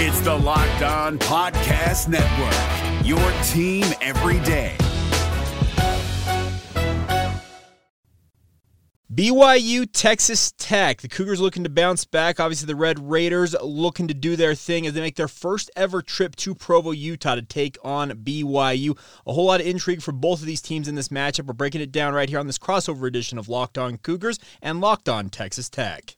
It's the Locked On Podcast Network, your team every day. BYU, Texas Tech. The Cougars looking to bounce back. Obviously, the Red Raiders looking to do their thing as they make their first ever trip to Provo, Utah to take on BYU. A whole lot of intrigue for both of these teams in this matchup. We're breaking it down right here on this crossover edition of Locked On Cougars and Locked On Texas Tech.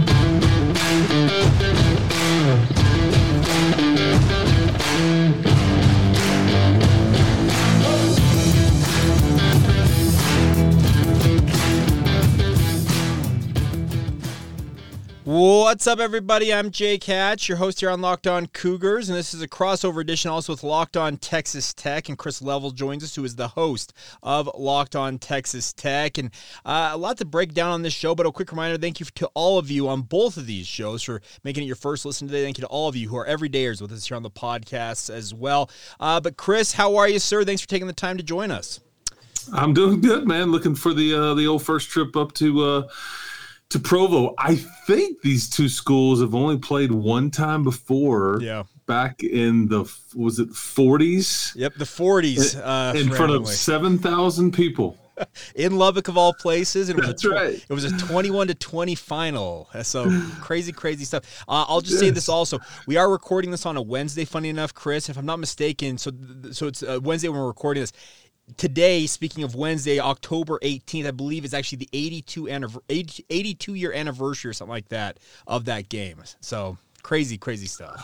What's up, everybody? I'm Jake Hatch, your host here on Locked On Cougars, and this is a crossover edition also with Locked On Texas Tech. And Chris Level joins us, who is the host of Locked On Texas Tech. And uh, a lot to break down on this show, but a quick reminder thank you to all of you on both of these shows for making it your first listen today. Thank you to all of you who are everydayers with us here on the podcast as well. Uh, but, Chris, how are you, sir? Thanks for taking the time to join us. I'm doing good, man. Looking for the uh, the old first trip up to uh, to Provo. I think these two schools have only played one time before. Yeah. Back in the was it 40s? Yep, the 40s. Uh, in front of 7,000 people. in Lubbock of all places. It That's a, right. It was a 21 to 20 final. So crazy, crazy stuff. Uh, I'll just yes. say this also: we are recording this on a Wednesday. Funny enough, Chris, if I'm not mistaken, so so it's uh, Wednesday when we're recording this today, speaking of Wednesday, October 18th, I believe is actually the 82 anniv- 82 year anniversary or something like that of that game. So crazy, crazy stuff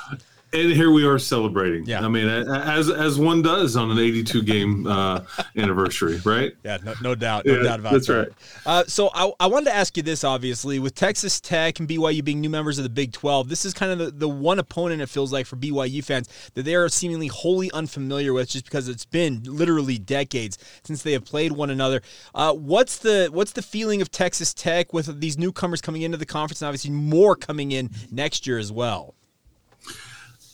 and here we are celebrating. Yeah, I mean, as as one does on an 82 game uh, anniversary, right? Yeah, no, no doubt, no yeah, doubt about that's that. right. Uh, so I, I wanted to ask you this, obviously, with Texas Tech and BYU being new members of the Big 12, this is kind of the, the one opponent it feels like for BYU fans that they are seemingly wholly unfamiliar with, just because it's been literally decades since they have played one another. Uh, what's the what's the feeling of Texas Tech with these newcomers coming into the conference, and obviously more coming in next year as well?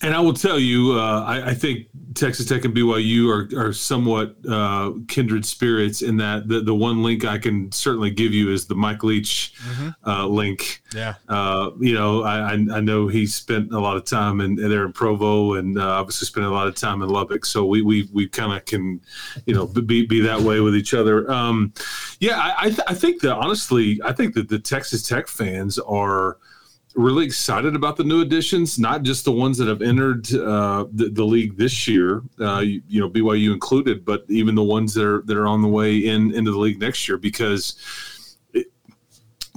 And I will tell you, uh, I, I, think Texas Tech and BYU are, are somewhat uh, kindred spirits in that the, the one link I can certainly give you is the Mike Leach mm-hmm. uh, link. Yeah. Uh, you know, I, I know he spent a lot of time in, there in Provo and uh, obviously spent a lot of time in Lubbock. So we, we, we kind of can, you know, be, be that way with each other. Um, yeah, I, I, th- I think that honestly, I think that the Texas Tech fans are – really excited about the new additions, not just the ones that have entered uh, the, the, league this year, uh, you, you, know, BYU included, but even the ones that are that are on the way in into the league next year. Because, it,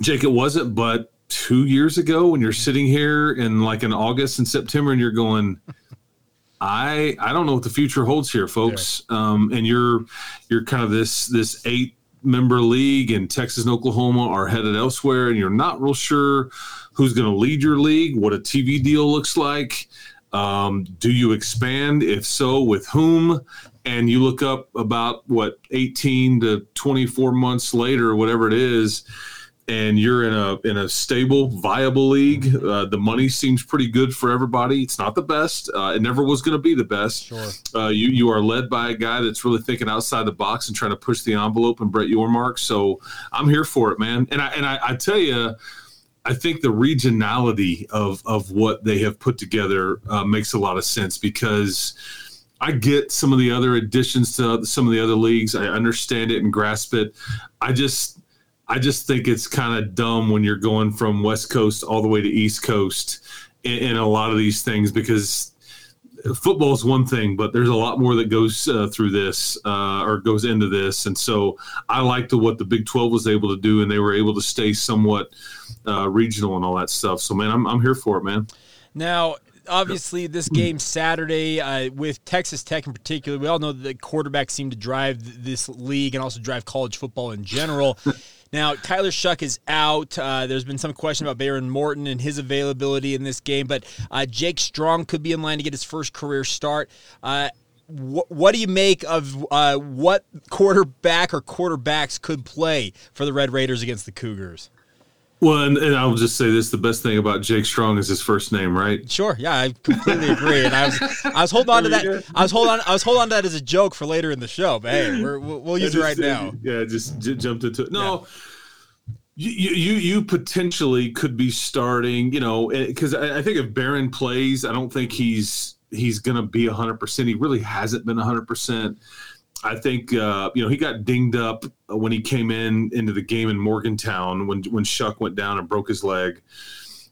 Jake, it wasn't but two years ago when you're sitting here in like in August and September, and you're going. I I don't know what the future holds here, folks. Yeah. Um, and you're you're kind of this this eight member league, and Texas and Oklahoma are headed elsewhere, and you're not real sure who's going to lead your league, what a TV deal looks like. Um, do you expand? If so, with whom? And you look up about what 18 to 24 months later, whatever it is, and you're in a in a stable, viable league. Uh, the money seems pretty good for everybody. It's not the best. Uh, it never was going to be the best. Sure. Uh, you you are led by a guy that's really thinking outside the box and trying to push the envelope and Brett Yormark. So I'm here for it, man. And I and I, I tell you I think the regionality of of what they have put together uh, makes a lot of sense because I get some of the other additions to some of the other leagues. I understand it and grasp it. I just I just think it's kind of dumb when you're going from West Coast all the way to East Coast in, in a lot of these things because football is one thing, but there's a lot more that goes uh, through this uh, or goes into this. And so I liked what the Big 12 was able to do, and they were able to stay somewhat uh, regional and all that stuff. So, man, I'm, I'm here for it, man. Now, obviously this game Saturday uh, with Texas Tech in particular. We all know that the quarterbacks seem to drive this league and also drive college football in general. Now, Tyler Shough is out. Uh, there's been some question about Behren Morton and his availability in this game, but uh, Jake Strong could be in line to get his first career start. Uh, wh- what do you make of uh, what quarterback or quarterbacks could play for the Red Raiders against the Cougars? Well, and, and, I'll just say this: the best thing about Jake Strong is his first name, right? Sure. Yeah, I completely agree. And I was, I was holding on to that. I was holding on. I was holding on to that as a joke for later in the show. But hey, we will use just, it right now. Yeah, just j- jumped into it. No. Yeah. You, you you potentially could be starting, you know, eh, because I, I think if Behren plays, I don't think he's he's going to be 100%. He really hasn't been 100%. I think uh, you know he got dinged up when he came in into the game in Morgantown when when Shough went down and broke his leg.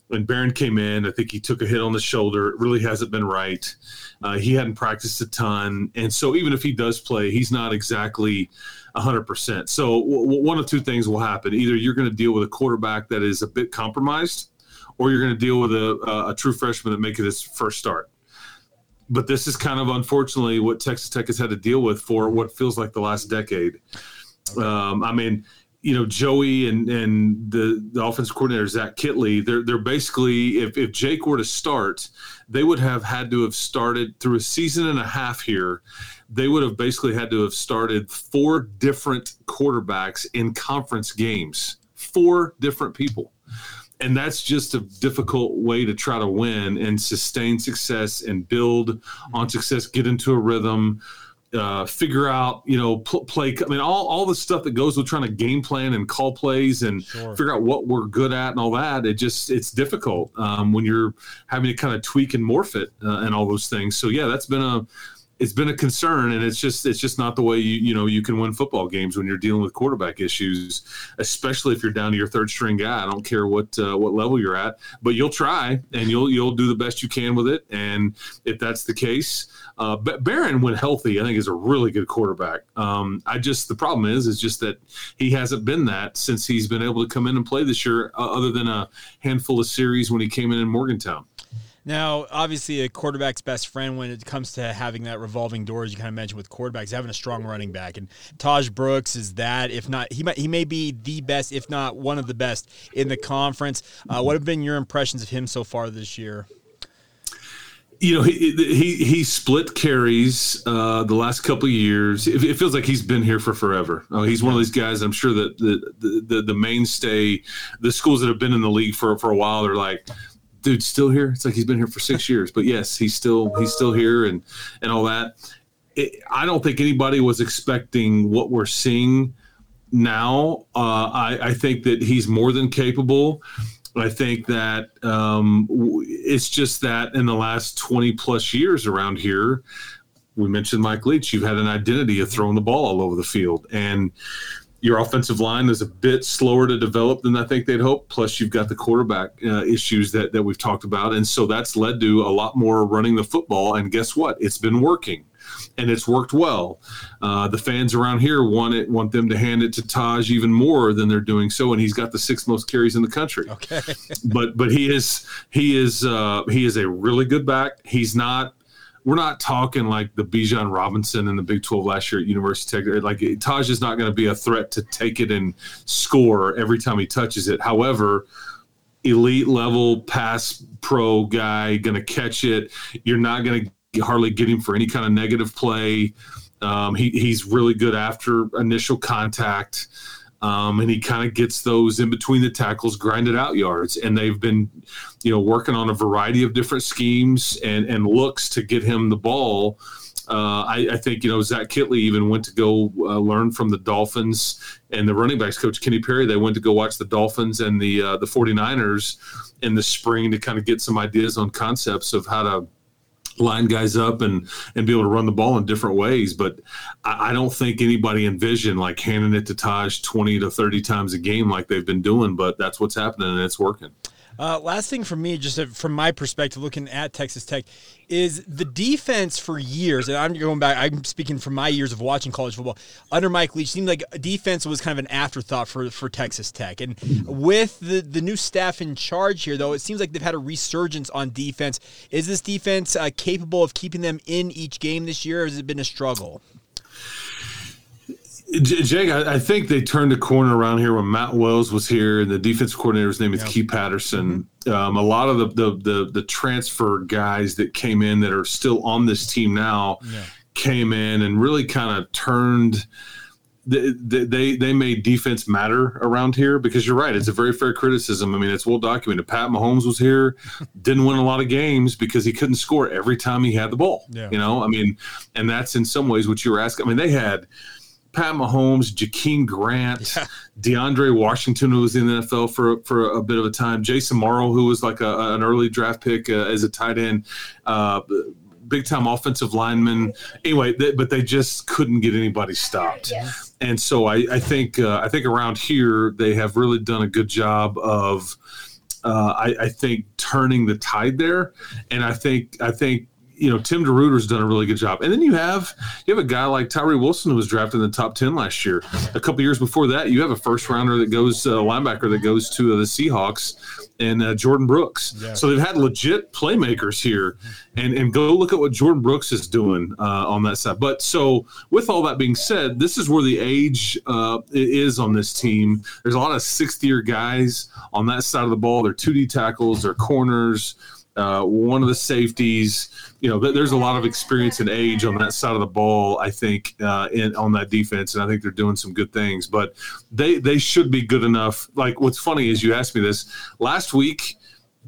When Behren came in, I think he took a hit on the shoulder. It really hasn't been right. Uh, he hadn't practiced a ton, and so even if he does play, he's not exactly 100%. So w- one of two things will happen: either you're going to deal with a quarterback that is a bit compromised, or you're going to deal with a, a true freshman that make it his first start but this is kind of unfortunately what Texas Tech has had to deal with for what feels like the last decade. Um, I mean, you know, Joey and and the the offensive coordinator Zach Kittley, they're they're basically if if Jake were to start, they would have had to have started through a season and a half here. They would have basically had to have started four different quarterbacks in conference games, four different people and that's just a difficult way to try to win and sustain success and build on success get into a rhythm uh, figure out you know pl- play i mean all, all the stuff that goes with trying to game plan and call plays and sure. figure out what we're good at and all that it just it's difficult um, when you're having to kind of tweak and morph it uh, and all those things so yeah that's been a it's been a concern and it's just it's just not the way you you know you can win football games when you're dealing with quarterback issues especially if you're down to your third string guy i don't care what uh, what level you're at but you'll try and you'll you'll do the best you can with it and if that's the case uh, Behren, when healthy, I think is a really good quarterback. Um, I just the problem is is just that he hasn't been that since he's been able to come in and play this year, uh, other than a handful of series when he came in in Morgantown. Now, obviously, a quarterback's best friend when it comes to having that revolving door, as you kind of mentioned with quarterbacks, having a strong running back, and Taj Brooks is that. If not, he might he may be the best, if not one of the best in the conference. Uh, what have been your impressions of him so far this year? you know he he, he split carries uh, the last couple of years. It, it, feels like he's been here for forever. Uh, he's one of these guys. I'm sure that the, the, the mainstay, the schools that have been in the league for for a while, they're like, dude, still here. It's like he's been here for six years. But yes, he's still he's still here and and all that. It, I don't think anybody was expecting what we're seeing now. Uh, I, I think that he's more than capable. I think that um, it's just that in the last 20 plus years around here, we mentioned Mike Leach, you've had an identity of throwing the ball all over the field. And your offensive line is a bit slower to develop than I think they'd hoped. Plus, you've got the quarterback uh, issues that, that we've talked about. And so that's led to a lot more running the football. And guess what? It's been working and it's worked well. Uh, the fans around here want it, want them to hand it to Taj even more than they're doing so, and he's got the sixth most carries in the country. Okay, but but he is he is uh, he is a really good back. He's not. We're not talking like the Bijan Robinson in the Big 12 last year at University Tech. Like Taj is not going to be a threat to take it and score every time he touches it. However, elite level pass pro guy going to catch it. You're not going to hardly get him for any kind of negative play. Um, he, he's really good after initial contact. Um, and he kind of gets those in between the tackles, grinded out yards. And they've been, you know, working on a variety of different schemes and, and looks to get him the ball. Uh, I, I, think, you know, Zach Kittley even went to go uh, learn from the Dolphins and the running backs coach, Kenny Perry. They went to go watch the Dolphins and the, uh, the 49ers in the spring to kind of get some ideas on concepts of how to line guys up and and be able to run the ball in different ways. But I, I, don't think anybody envisioned like handing it to Taj twenty to thirty times a game like they've been doing. But that's what's happening and it's working. Uh, last thing for me, just from my perspective, looking at Texas Tech, is the defense for years, and I'm going back, I'm speaking from my years of watching college football, under Mike Leach, seemed like defense was kind of an afterthought for, for Texas Tech. And with the, the new staff in charge here, though, it seems like they've had a resurgence on defense. Is this defense uh, capable of keeping them in each game this year, or has it been a struggle? Jake, I, I, think they turned a corner around here when Matt Wells was here, and the defense coordinator's name is yeah. Keith Patterson. Mm-hmm. Um, a lot of the, the, the the transfer guys that came in that are still on this team now yeah. came in and really kind of turned they, they they made defense matter around here because you're right. It's a very fair criticism. I mean, it's well documented. Pat Mahomes was here, didn't win a lot of games because he couldn't score every time he had the ball. Yeah. You know, I mean, and that's in some ways what you were asking. I mean, they had Pat Mahomes, Jakeem Grant, yeah. DeAndre Washington, who was in the NFL for for a bit of a time, Jace Amaro, who was like a, an early draft pick uh, as a tight end. Uh, big time offensive lineman. Anyway, they, but they just couldn't get anybody stopped. Yes. And so I, I think uh, I think around here they have really done a good job of. Uh, I, I, think turning the tide there, and I think I think you know Tim DeRuyter's done a really good job. And then you have you have a guy like Tyree Wilson who was drafted in the top ten last year. A couple years before that, you have a first rounder that goes uh, linebacker that goes to uh, the Seahawks and uh, Jordyn Brooks. Yeah. So they've had legit playmakers here, and and go look at what Jordyn Brooks is doing uh, on that side. But so with all that being said, this is where the age uh, is on this team. There's a lot of sixth year guys on that side of the ball. They're two D tackles, they're corners uh, one of the safeties. You know, there's a lot of experience and age on that side of the ball. I think uh, in on that defense, and I think they're doing some good things. But they they should be good enough. Like what's funny is you asked me this last week.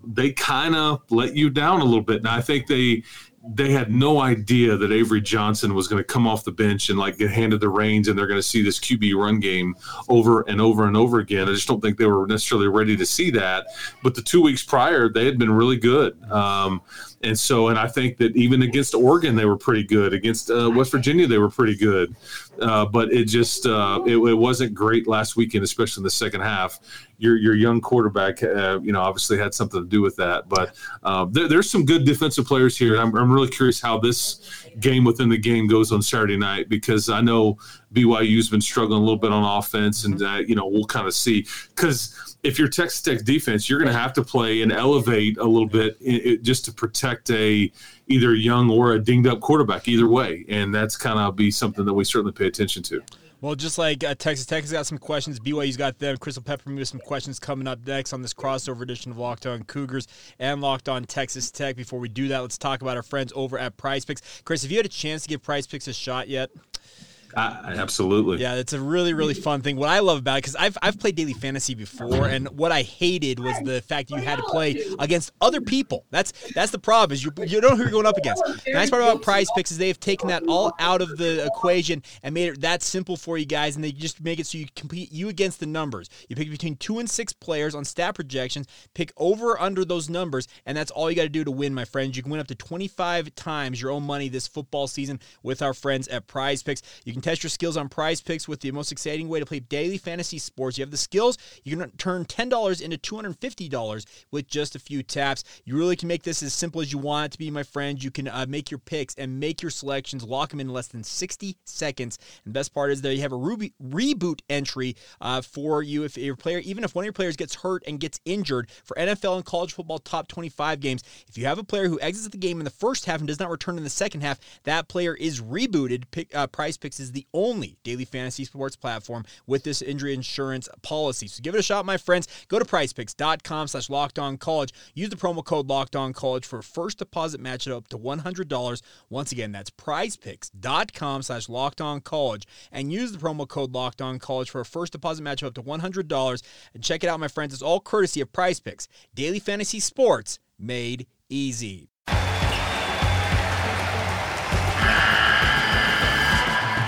They kind of let you down a little bit, and I think they they had no idea that Avery Johnson was going to come off the bench and like get handed the reins and they're going to see this QB run game over and over and over again. I just don't think they were necessarily ready to see that. But the two weeks prior, they had been really good. Um, and so, and I think that even against Oregon, they were pretty good. Against uh, West Virginia, they were pretty good. Uh, but it just uh, it, it, wasn't great last weekend, especially in the second half. Your your young quarterback, uh, you know, obviously had something to do with that. But uh, there, there's some good defensive players here. I'm, I'm really curious how this game within the game goes on Saturday night because I know BYU's been struggling a little bit on offense, and uh, you know we'll kind of see because if you're Texas Tech defense, you're going to have to play and elevate a little bit in, just to protect a either young or a dinged up quarterback, either way, and that's kind of be something that we certainly pay attention to. Well, just like uh, Texas Tech has got some questions, BYU's got them. Crystal Pepper with some questions coming up next on this crossover edition of Locked On Cougars and Locked On Texas Tech. Before we do that, let's talk about our friends over at Prize Picks. Chris, have you had a chance to give Prize Picks a shot yet? Uh, absolutely. Yeah, it's a really, really fun thing. What I love about it, because I've, I've played daily fantasy before, and what I hated was the fact you had to play against other people. That's that's the problem is you, you don't know who you're going up against. The nice part about Prize Picks is they have taken that all out of the equation and made it that simple for you guys, and they just make it so you compete you against the numbers. You pick between two and six players on stat projections, pick over or under those numbers, and that's all you got to do to win, my friends. You can win up to 25 times your own money this football season with our friends at Prize Picks. You can test your skills on prize picks with the most exciting way to play daily fantasy sports. You have the skills, you can turn $10 into $250 with just a few taps. You really can make this as simple as you want it to be, my friend. You can uh, make your picks and make your selections, lock them in less than 60 seconds. And the best part is that you have a Ruby, reboot entry uh, for you if your player, even if one of your players gets hurt and gets injured for NFL and college football top 25 games. If you have a player who exits the game in the first half and does not return in the second half, that player is rebooted. Pick, uh, prize picks is the only daily fantasy sports platform with this injury insurance policy. So give it a shot, my friends. Go to prizepicks.com slash locked on college. Use the promo code locked on college for a first deposit match up to $100. Once again, that's prizepicks.com slash locked on college. And use the promo code locked on college for a first deposit match up to $100. And check it out, my friends. It's all courtesy of Prize Picks. Daily fantasy sports made easy.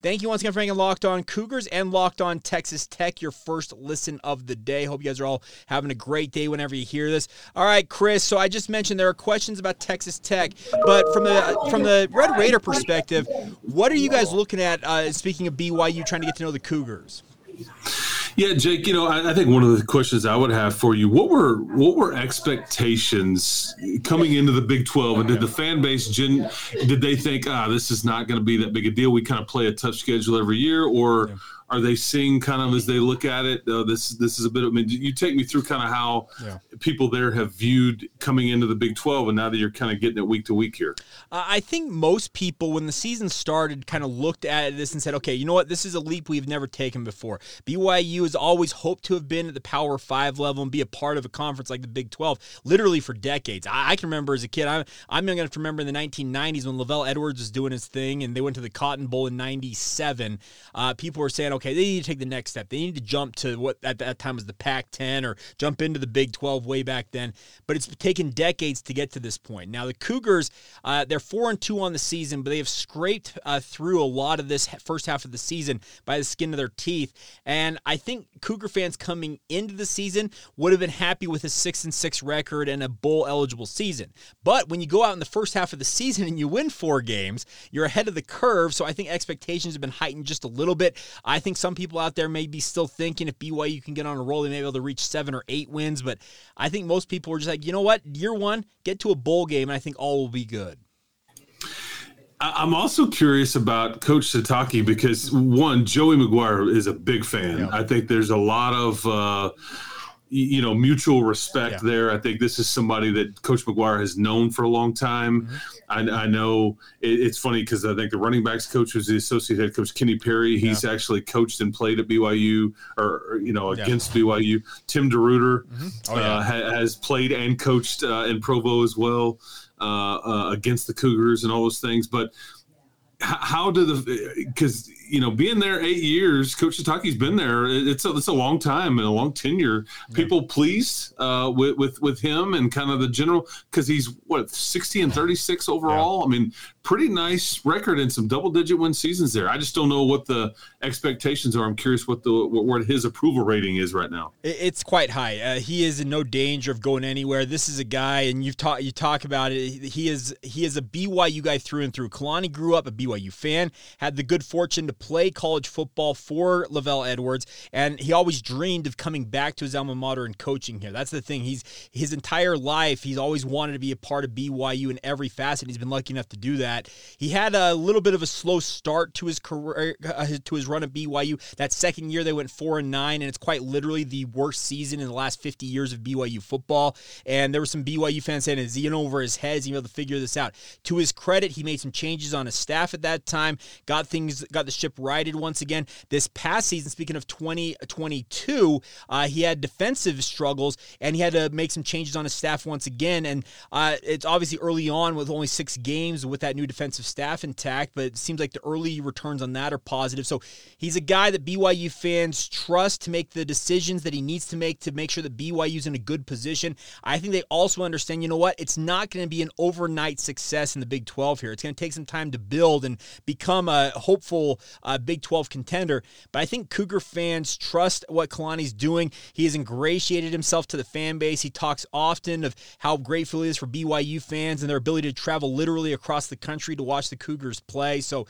Thank you once again for hanging Locked On Cougars and Locked On Texas Tech, your first listen of the day. Hope you guys are all having a great day whenever you hear this. All right, Chris. So I just mentioned there are questions about Texas Tech, but from the from the Red Raider perspective, what are you guys looking at? Uh, speaking of BYU, trying to get to know the Cougars. Yeah, Jake. You know, I, I, think one of the questions I would have for you: what were what were expectations coming into the Big Twelve, and did the fan base gen, did they think, ah, this is not going to be that big a deal? We kind of play a tough schedule every year, or are they seeing kind of as they look at it? Uh, this this is a bit of. I mean, you take me through kind of how yeah. people there have viewed coming into the Big Twelve, and now that you're kind of getting it week to week here. Uh, I think most people, when the season started, kind of looked at this and said, "Okay, you know what? This is a leap we've never taken before." BYU has always hoped to have been at the Power Five level and be a part of a conference like the Big Twelve, literally for decades. I, I can remember as a kid. I'm I'm young enough to remember in the 1990s when LaVell Edwards was doing his thing, and they went to the Cotton Bowl in '97. Uh, people were saying, "Okay, they need to take the next step. They need to jump to what at that time was the Pac-10 or jump into the Big 12 way back then." But it's taken decades to get to this point. Now the Cougars, uh, they're four and two on the season, but they have scraped uh, through a lot of this first half of the season by the skin of their teeth. And I think Cougar fans coming into the season would have been happy with a six and six record and a bowl eligible season. But when you go out in the first half of the season and you win four games, you're ahead of the curve. So I think expectations have been heightened just a little bit. I think some people out there may be still thinking if BYU can get on a roll, they may be able to reach seven or eight wins. But I think most people are just like, you know what, year one, get to a bowl game, and I think all will be good. I'm also curious about Coach Sitake because one, Joey McGuire is a big fan. Yeah. I think there's a lot of uh, you know mutual respect yeah. there. I think this is somebody that Coach McGuire has known for a long time. Mm-hmm. I, I, know it, it's funny because I think the running backs coach was the associate head coach Kenny Perry. He's yeah. actually coached and played at BYU or, you know against yeah. BYU. Tim DeRuyter mm-hmm. oh, uh, ha, has played and coached uh, in Provo as well uh, uh against the Cougars and all those things, but how do the because you know being there eight years coach Sitake's been there it's a, it's a long time and a long tenure. People pleased uh, with, with with him and kind of the general because he's what 60 and 36 overall? Yeah. i mean pretty nice record and some double digit win seasons there. I just don't know what the expectations are. I'm curious what the what, what his approval rating is right now. It's quite high. Uh, he is in no danger of going anywhere. This is a guy, and you've talked you talk about it. He is he is a BYU guy through and through. Kalani grew up a BYU fan, had the good fortune to play college football for LaVell Edwards, and he always dreamed of coming back to his alma mater and coaching here. That's the thing. He's his entire life he's always wanted to be a part of BYU in every facet. He's been lucky enough to do that that. He had a little bit of a slow start to his career, uh, to his run at BYU. That second year, they went four and nine, and it's quite literally the worst season in the last 50 years of BYU football. And there were some BYU fans saying, "Is he in over his head? Is he able to figure this out?" To his credit, he made some changes on his staff at that time, got things, got the ship righted once again. This past season, speaking of 2022, uh, he had defensive struggles, and he had to make some changes on his staff once again. And uh, it's obviously early on with only six games with that new defensive staff intact, but it seems like the early returns on that are positive. So he's a guy that BYU fans trust to make the decisions that he needs to make to make sure that BYU's in a good position. I think they also understand, you know what? It's not going to be an overnight success in the Big 12 here. It's going to take some time to build and become a hopeful uh, Big 12 contender. But I think Cougar fans trust what Kalani's doing. He has ingratiated himself to the fan base. He talks often of how grateful he is for BYU fans and their ability to travel literally across the country to watch the Cougars play. So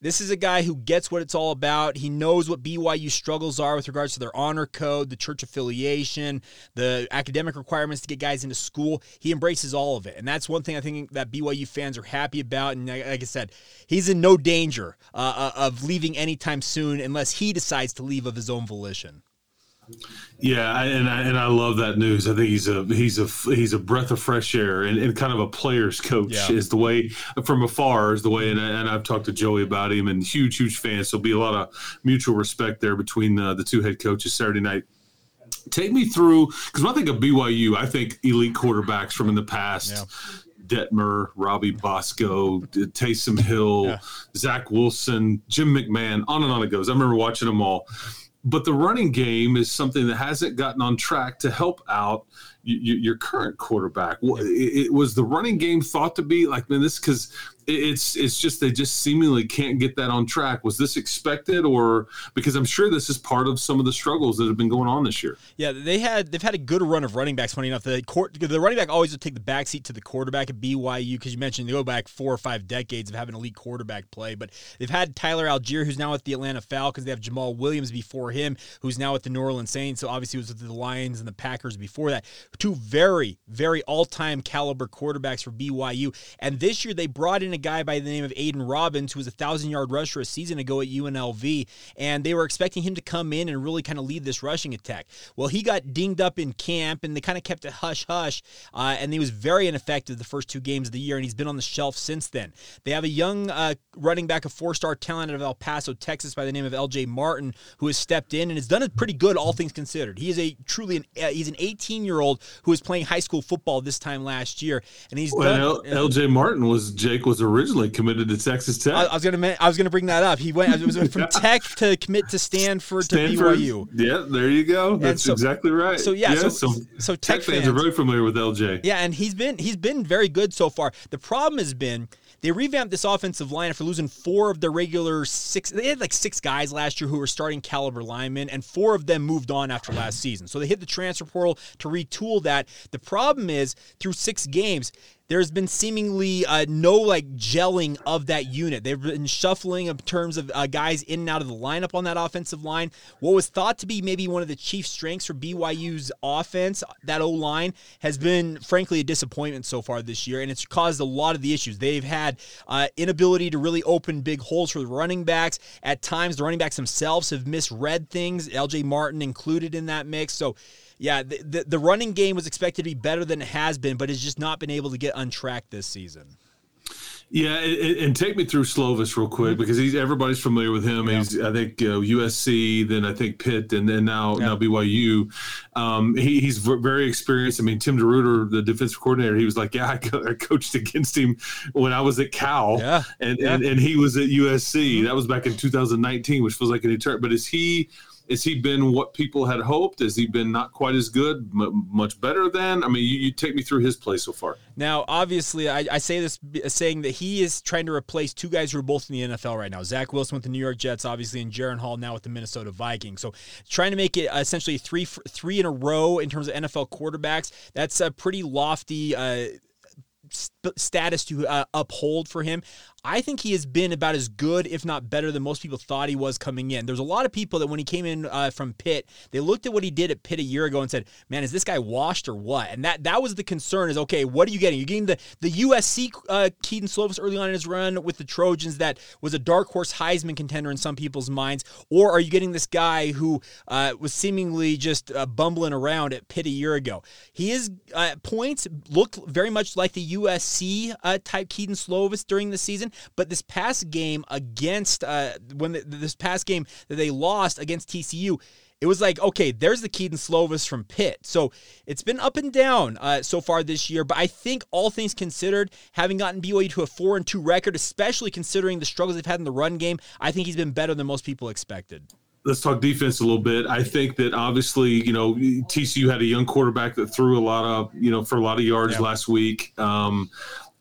this is a guy who gets what it's all about. He knows what BYU struggles are with regards to their honor code, the church affiliation, the academic requirements to get guys into school. He embraces all of it. And that's one thing I think that BYU fans are happy about. And like I said, he's in no danger uh, uh of leaving anytime soon unless he decides to leave of his own volition. Yeah, and I, and I love that news. I think he's a he's a he's a breath of fresh air and, and kind of a player's coach yeah. is the way from afar is the way. And, and I've talked to Joey about him and huge huge fan. So be a lot of mutual respect there between the, the two head coaches Saturday night. Take me through because when I think of BYU, I think elite quarterbacks from in the past. Yeah. Detmer, Robbie Bosco, Taysom Hill, yeah. Zach Wilson, Jim McMahon, on and on it goes. I remember watching them all but the running game is something that hasn't gotten on track to help out your current quarterback. It was the running game thought to be like, man, this because it's it's just they just seemingly can't get that on track. Was this expected, or because I'm sure this is part of some of the struggles that have been going on this year? Yeah, they had they've had a good run of running backs. Funny enough, the court the running back always would take the backseat to the quarterback at BYU because you mentioned they go back four or five decades of having elite quarterback play. But they've had Tyler Allgeier, who's now at the Atlanta Falcons. They have Jamaal Williams before him, who's now at the New Orleans Saints. So obviously was with the Lions and the Packers before that. Two very, very all time caliber quarterbacks for BYU. And this year they brought in a guy by the name of Aidan Robbins, who was a thousand yard rusher a season ago at UNLV. And they were expecting him to come in and really kind of lead this rushing attack. Well, he got dinged up in camp and they kind of kept it hush hush. Uh, and he was very ineffective the first two games of the year. And he's been on the shelf since then. They have a young uh, running back, a four star talent out of El Paso, Texas, by the name of LJ Martin, who has stepped in and has done it pretty good, all things considered. He is a truly an uh, he's an 18 year old who was playing high school football this time last year, and he's well, done, L, LJ Martin was Jake was originally committed to Texas Tech. I, I was gonna I was gonna bring that up. He went it was from yeah. Tech to commit to Stanford, Stanford, to BYU. Yeah, there you go. That's so, exactly right. So yeah, yeah so, so, so Tech, Tech fans, fans are very familiar with LJ. Yeah, and he's been he's been very good so far. The problem has been they revamped this offensive line after losing four of their regular six. They had like six guys last year who were starting caliber linemen, and four of them moved on after last season. So they hit the transfer portal to retool that. The problem is through six games, there's been seemingly uh, no like gelling of that unit. They've been shuffling in terms of uh, guys in and out of the lineup on that offensive line. What was thought to be maybe one of the chief strengths for BYU's offense, that O line, has been frankly a disappointment so far this year, and it's caused a lot of the issues. They've had uh, inability to really open big holes for the running backs. At times, the running backs themselves have misread things. LJ Martin included in that mix. So yeah, the, the, the running game was expected to be better than it has been, but has just not been able to get untracked this season. Yeah, and, and, take me through Slovis real quick mm-hmm. because he's everybody's familiar with him. Yeah. He's I think uh, USC, then I think Pitt, and then now yeah. now BYU. Um, he, he's very experienced. I mean, Tim DeRuyter, the defensive coordinator, he was like, "Yeah, I, co- I coached against him when I was at Cal, yeah. And, and and he was at USC. Mm-hmm. That was back in 2019, which feels like an eternity. But is he? Has he been what people had hoped? Has he been not quite as good, m- much better than? I mean, you, you, take me through his play so far. Now, obviously, I, I, say this saying that he is trying to replace two guys who are both in the NFL right now. Zach Wilson with the New York Jets, obviously, and Jaren Hall now with the Minnesota Vikings. So, trying to make it essentially three three in a row in terms of NFL quarterbacks. That's a pretty lofty. Uh, status to uh, uphold for him. I think he has been about as good, if not better, than most people thought he was coming in. There's a lot of people that when he came in uh, from Pitt, they looked at what he did at Pitt a year ago and said, "Man, is this guy washed or what?" And that that was the concern: is okay, what are you getting? You're getting the the USC uh, Kedon Slovis early on in his run with the Trojans that was a dark horse Heisman contender in some people's minds, or are you getting this guy who uh, was seemingly just uh, bumbling around at Pitt a year ago? He is uh, points looked very much like the USC uh, type Kedon Slovis during the season. But this past game against uh, when the, this past game that they lost against TCU, it was like, okay, there's the Kedon Slovis from Pitt. So it's been up and down uh, so far this year. But I think all things considered, having gotten BYU to a four and two record, especially considering the struggles they've had in the run game, I think he's been better than most people expected let's talk defense a little bit. I think that obviously, you know, TCU had a young quarterback that threw a lot of, you know, for a lot of yards yeah. last week. Um,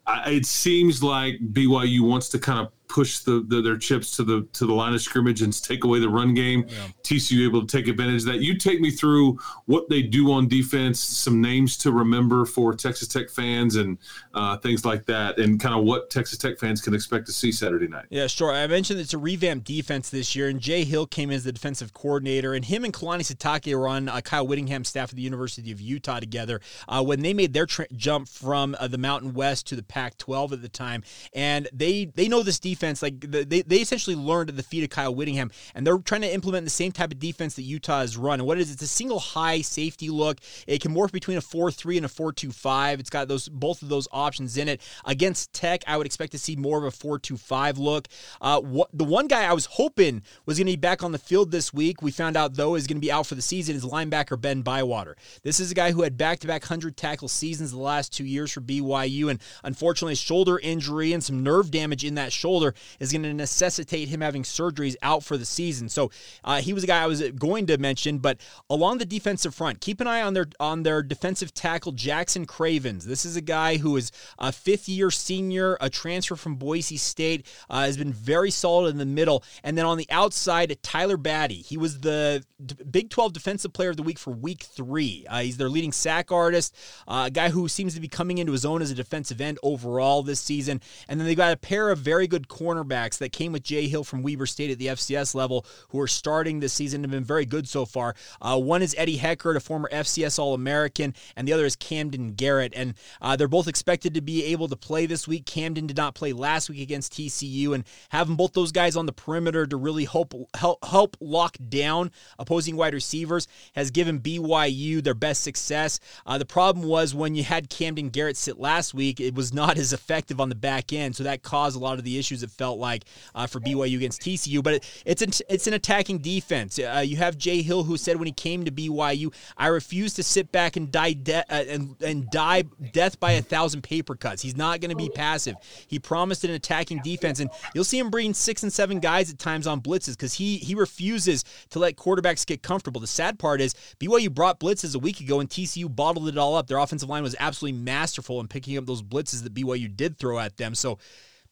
It seems like BYU wants to kind of push the, the, their chips to the to the line of scrimmage and take away the run game. Yeah. TCU able to take advantage of that. You take me through what they do on defense, some names to remember for Texas Tech fans, and uh, things like that, and kind of what Texas Tech fans can expect to see Saturday night. Yeah, sure. I mentioned it's a revamped defense this year, and Jay Hill came in as the defensive coordinator, and him and Kalani Sitake were on uh, Kyle Whittingham's staff at the University of Utah together uh, when they made their tra- jump from uh, the Mountain West to the Pac-12 at the time, and they they know this defense defense, like they, they essentially learned at the feet of Kyle Whittingham, and they're trying to implement the same type of defense that Utah has run. And what it is, it's a single high safety look. It can morph between a 4 3 and a 4 2 5. It's got those both of those options in it. Against Tech, I would expect to see more of a 4 2 5 look. Uh, what, the one guy I was hoping was going to be back on the field this week, we found out, though, is going to be out for the season, is linebacker Ben Bywater. This is a guy who had back to back 100 tackle seasons the last two years for BYU, and unfortunately, shoulder injury and some nerve damage in that shoulder is going to necessitate him having surgeries out for the season. So uh, he was a guy I was going to mention, but along the defensive front, keep an eye on their on their defensive tackle Jackson Cravens. This is a guy who is a fifth year senior, a transfer from Boise State, uh, has been very solid in the middle, and then on the outside, Tyler Batty. He was the Big 12 Defensive Player of the Week for Week Three. Uh, he's their leading sack artist, uh, a guy who seems to be coming into his own as a defensive end overall this season. And then they got a pair of very good cornerbacks that came with Jay Hill from Weber State at the FCS level who are starting this season and have been very good so far. Uh, one is Eddie Heckard, a former FCS All American, and the other is Camden Garrett. And uh, they're both expected to be able to play this week. Camden did not play last week against TCU, and having both those guys on the perimeter to really help help, help lock down opposing wide receivers has given BYU their best success. Uh, the problem was when you had Camden Garrett sit last week, it was not as effective on the back end, so that caused a lot of the issues it felt like uh, for BYU against TCU. But it, it's an, it's an attacking defense. Uh, you have Jay Hill who said when he came to BYU, I refuse to sit back and die de- uh, and and die death by a thousand paper cuts. He's not going to be passive. He promised an attacking defense, and you'll see him bring six and seven guys at times on blitzes because he he refuses to let quarterbacks get comfortable. The sad part is BYU brought blitzes a week ago, and TCU bottled it all up. Their offensive line was absolutely masterful in picking up those blitzes that BYU did throw at them. So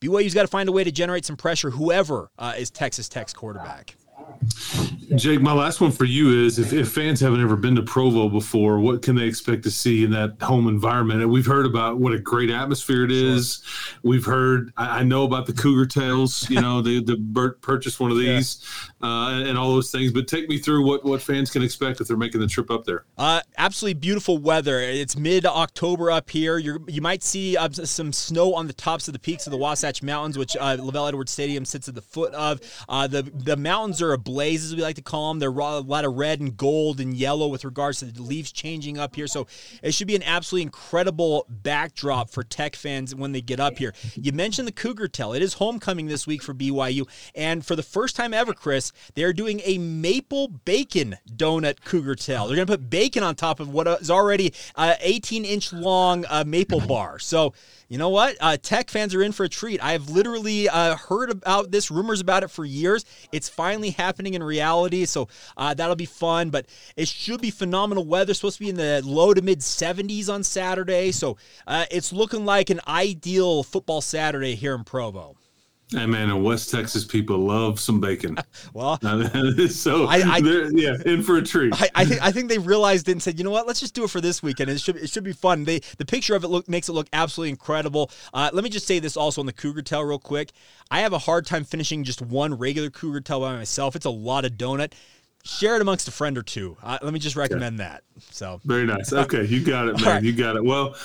BYU's got to find a way to generate some pressure, whoever uh, is Texas Tech's quarterback. Jake, my last one for you is if, if fans haven't ever been to Provo before, what can they expect to see in that home environment? And we've heard about what a great atmosphere it is. Sure. We've heard, I, I, know about the Cougar Tails, you know, the, the Bert purchased one of these yeah. uh, and, and, all those things. But take me through what, what fans can expect if they're making the trip up there. Uh, absolutely beautiful weather. It's mid October up here. You're, you might see uh, some snow on the tops of the peaks of the Wasatch Mountains, which uh, LaVell Edwards Stadium sits at the foot of. Uh, the, the mountains are ablaze, as we like to call them. They're a lot of red and gold and yellow with regards to the leaves changing up here. So it should be an absolutely incredible backdrop for Tech fans when they get up here. You mentioned the Cougar Tail. It is homecoming this week for BYU. And for the first time ever, Chris, they're doing a maple bacon donut Cougar Tail. They're going to put bacon on top of what is already an 18 inch long uh, maple bar. So you know what? Uh, tech fans are in for a treat. I've literally uh, heard about this, rumors about it for years. It's finally happening in reality, so uh, that'll be fun. But it should be phenomenal weather. Supposed to be in the low to mid 70s on Saturday, so uh, it's looking like an ideal football Saturday here in Provo. Hey man, and West Texas people love some bacon. well, so I, I yeah, in for a treat. I, I, think I think they realized it and said, you know what, let's just do it for this weekend. It should it should be fun. They the picture of it look makes it look absolutely incredible. Uh, let me just say this also on the Cougar Tail real quick. I have a hard time finishing just one regular Cougar Tail by myself. It's a lot of donut share it amongst a friend or two. Uh, let me just recommend yeah. that. So very nice. Okay, you got it, man. Right. You got it. Well,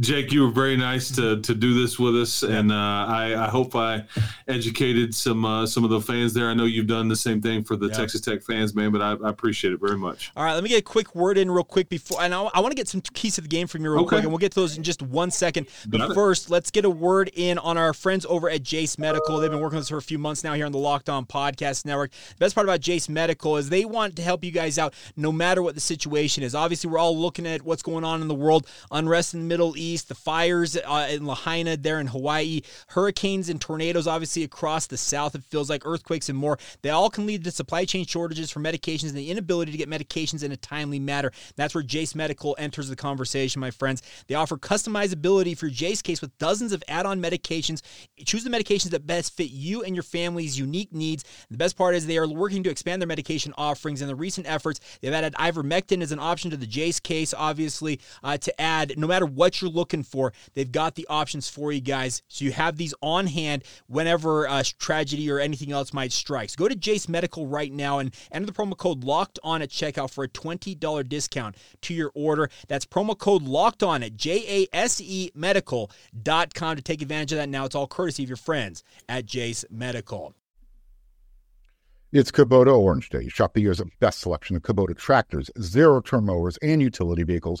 Jake, you were very nice to, to do this with us, and uh, I, I, hope I educated some uh, some of the fans there. I know you've done the same thing for the Texas Tech fans, man, but I, I, appreciate it very much. All right, let me get a quick word in real quick before, and I, I want to get some keys to the game from you real okay. quick, and we'll get to those in just one second. But Got first, it. let's get a word in on our friends over at Jase Medical. They've been working with us for a few months now here on the Locked On Podcast Network. The best part about Jase Medical is they want to help you guys out no matter what the situation is. Obviously, we're all looking at what's going on in the world, unrest in the Middle East, the fires uh, in Lahaina there in Hawaii, hurricanes and tornadoes obviously across the south. It feels like earthquakes and more. They all can lead to supply chain shortages for medications and the inability to get medications in a timely manner. That's where Jase Medical enters the conversation, my friends. They offer customizability for Jase case with dozens of add-on medications. Choose the medications that best fit you and your family's unique needs. The best part is they are working to expand their medication offerings. In the recent efforts, they've added ivermectin as an option to the Jase case, obviously, uh, to add no matter what you're looking for. They've got the options for you guys. So you have these on hand whenever uh, a tragedy or anything else might strike. So go to Jase Medical right now and enter the promo code locked on at checkout for a $20 discount to your order. That's promo code locked on at J A S E medical.com to take advantage of that. Now it's all courtesy of your friends at Jase Medical. It's Kubota Orange Day. Shop the year's best selection of Kubota tractors, zero turn mowers, and utility vehicles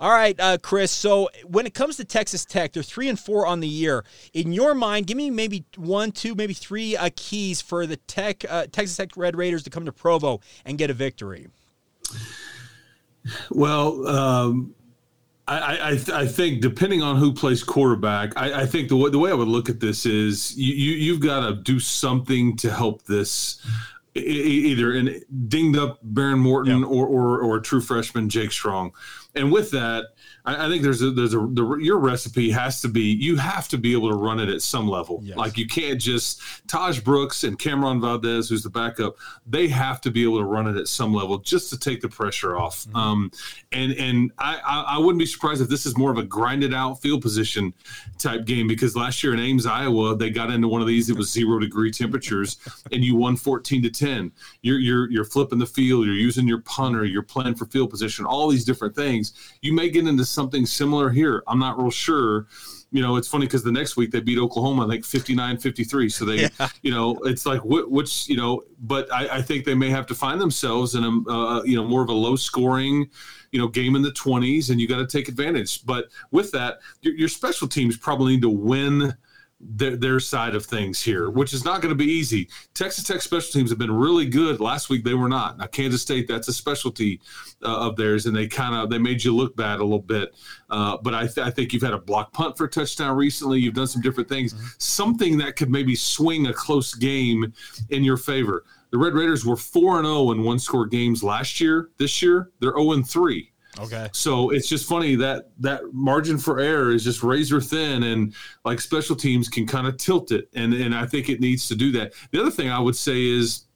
All right, uh, Chris. So when it comes to Texas Tech, they're three and four on the year. In your mind, give me maybe one, two, maybe three uh, keys for the Tech uh, Texas Tech Red Raiders to come to Provo and get a victory. Well, um, I, I, I, think depending on who plays quarterback, I, I think the way, the way I would look at this is you, you you've got to do something to help this either an dinged up Behren Morton or, or or a true freshman Jake Strong. And with that, I, I think there's a there's a the, your recipe has to be you have to be able to run it at some level. Yes. Like you can't just Taj Brooks and Cameron Valdez, who's the backup, they have to be able to run it at some level just to take the pressure off. Mm-hmm. Um, and and I, I, I wouldn't be surprised if this is more of a grinded out field position type game because last year in Ames, Iowa, they got into one of these. It was zero degree temperatures, and you won fourteen to ten. You're you're you're flipping the field. You're using your punter. You're playing for field position. All these different things. You may get into something similar here. I'm not real sure. You know, it's funny because the next week they beat Oklahoma, like think 59 53. So they, yeah. you know, it's like which, you know, but I, I, think they may have to find themselves in a, uh, you know, more of a low scoring, you know, game in the 20s, and you got to take advantage. But with that, your, your special teams probably need to win their, their side of things here, which is not going to be easy. Texas Tech special teams have been really good. Last week they were not. Now Kansas State, that's a specialty uh, of theirs, and they kind of they made you look bad a little bit. Uh, but I, th- I, think you've had a block punt for a touchdown recently. You've done some different things, mm-hmm. something that could maybe swing a close game in your favor. The Red Raiders were four and zero oh in one score games last year. This year they're zero oh and three. Okay. So it's just funny that that margin for error is just razor thin, and like special teams can kind of tilt it, and and I think it needs to do that. The other thing I would say is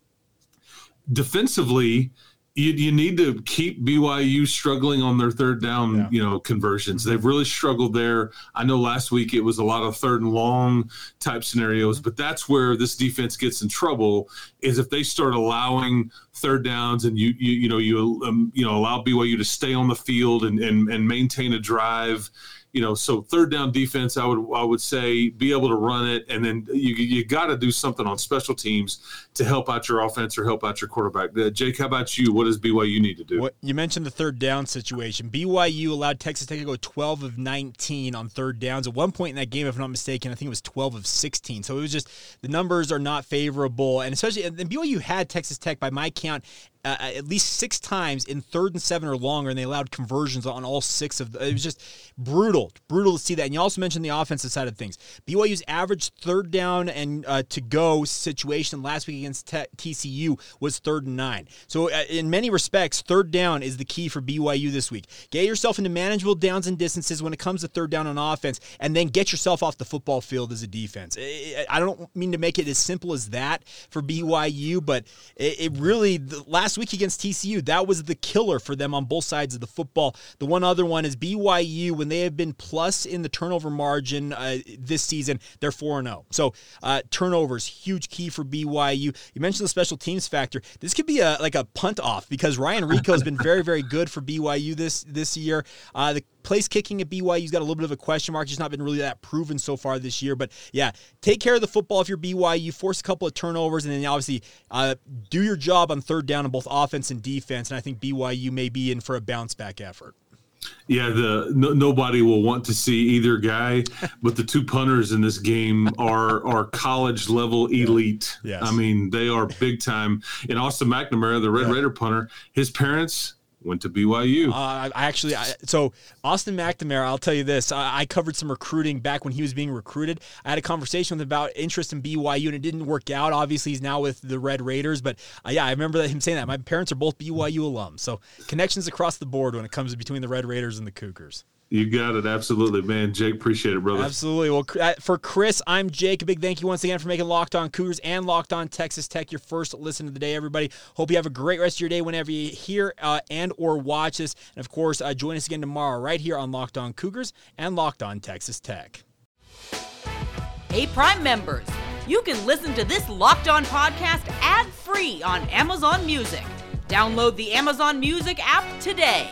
defensively you, you need to keep BYU struggling on their third down, yeah. you know, conversions. They've really struggled there. I know last week it was a lot of third and long type scenarios, mm-hmm. but that's where this defense gets in trouble is if they start allowing third downs and you you you know you um, you know allow BYU to stay on the field and and, and maintain a drive you know, so third down defense, I would I would say be able to run it, and then you you got to do something on special teams to help out your offense or help out your quarterback. Uh, Jake, how about you? What does BYU need to do? What, you mentioned the third down situation. BYU allowed Texas Tech to go 12 of 19 on third downs. At one point in that game, if I'm not mistaken, I think it was 12 of 16. So it was just the numbers are not favorable, and especially and BYU had Texas Tech by my count uh, at least six times in third and seven or longer, and they allowed conversions on all six of them. It was just brutal, brutal to see that. And you also mentioned the offensive side of things. BYU's average third down and uh, to go situation last week against TCU was third and nine. So, uh, in many respects, third down is the key for BYU this week. Get yourself into manageable downs and distances when it comes to third down on offense, and then get yourself off the football field as a defense. I don't mean to make it as simple as that for BYU, but it really, the last last week against TCU, that was the killer for them on both sides of the football. The one other one is BYU. When they have been plus in the turnover margin uh, this season, they're 4 0. So uh, turnovers, huge key for BYU. You mentioned the special teams factor. This could be a like a punt off because Ryan Rehkow has been very, very good for BYU this this year. Uh, the place kicking at BYU's got a little bit of a question mark. He's not been really that proven so far this year. But yeah, take care of the football if you're BYU. Force a couple of turnovers, and then obviously uh, do your job on third down on both offense and defense. And I think BYU may be in for a bounce back effort. Yeah, the no, nobody will want to see either guy, but the two punters in this game are are college level elite. Yes. I mean, they are big time. And Austin McNamara, the Red yeah. Raider punter, his parents went to BYU. Uh, I actually, I, so Austin McNamara, I'll tell you this. I, I, covered some recruiting back when he was being recruited. I had a conversation with him about interest in BYU, and it didn't work out. Obviously, he's now with the Red Raiders, but uh, yeah, I remember him saying that. My parents are both BYU alums, so connections across the board when it comes between the Red Raiders and the Cougars. You got it. Absolutely, man. Jake, appreciate it, brother. Absolutely. Well, uh, for Chris, I'm Jake. A big thank you once again for making Locked On Cougars and Locked On Texas Tech your first listen of the day, everybody. Hope you have a great rest of your day whenever you hear uh, and or watch this. And, of course, uh, join us again tomorrow right here on Locked On Cougars and Locked On Texas Tech. Hey, Prime members, you can listen to this Locked On podcast ad-free on Amazon Music. Download the Amazon Music app today.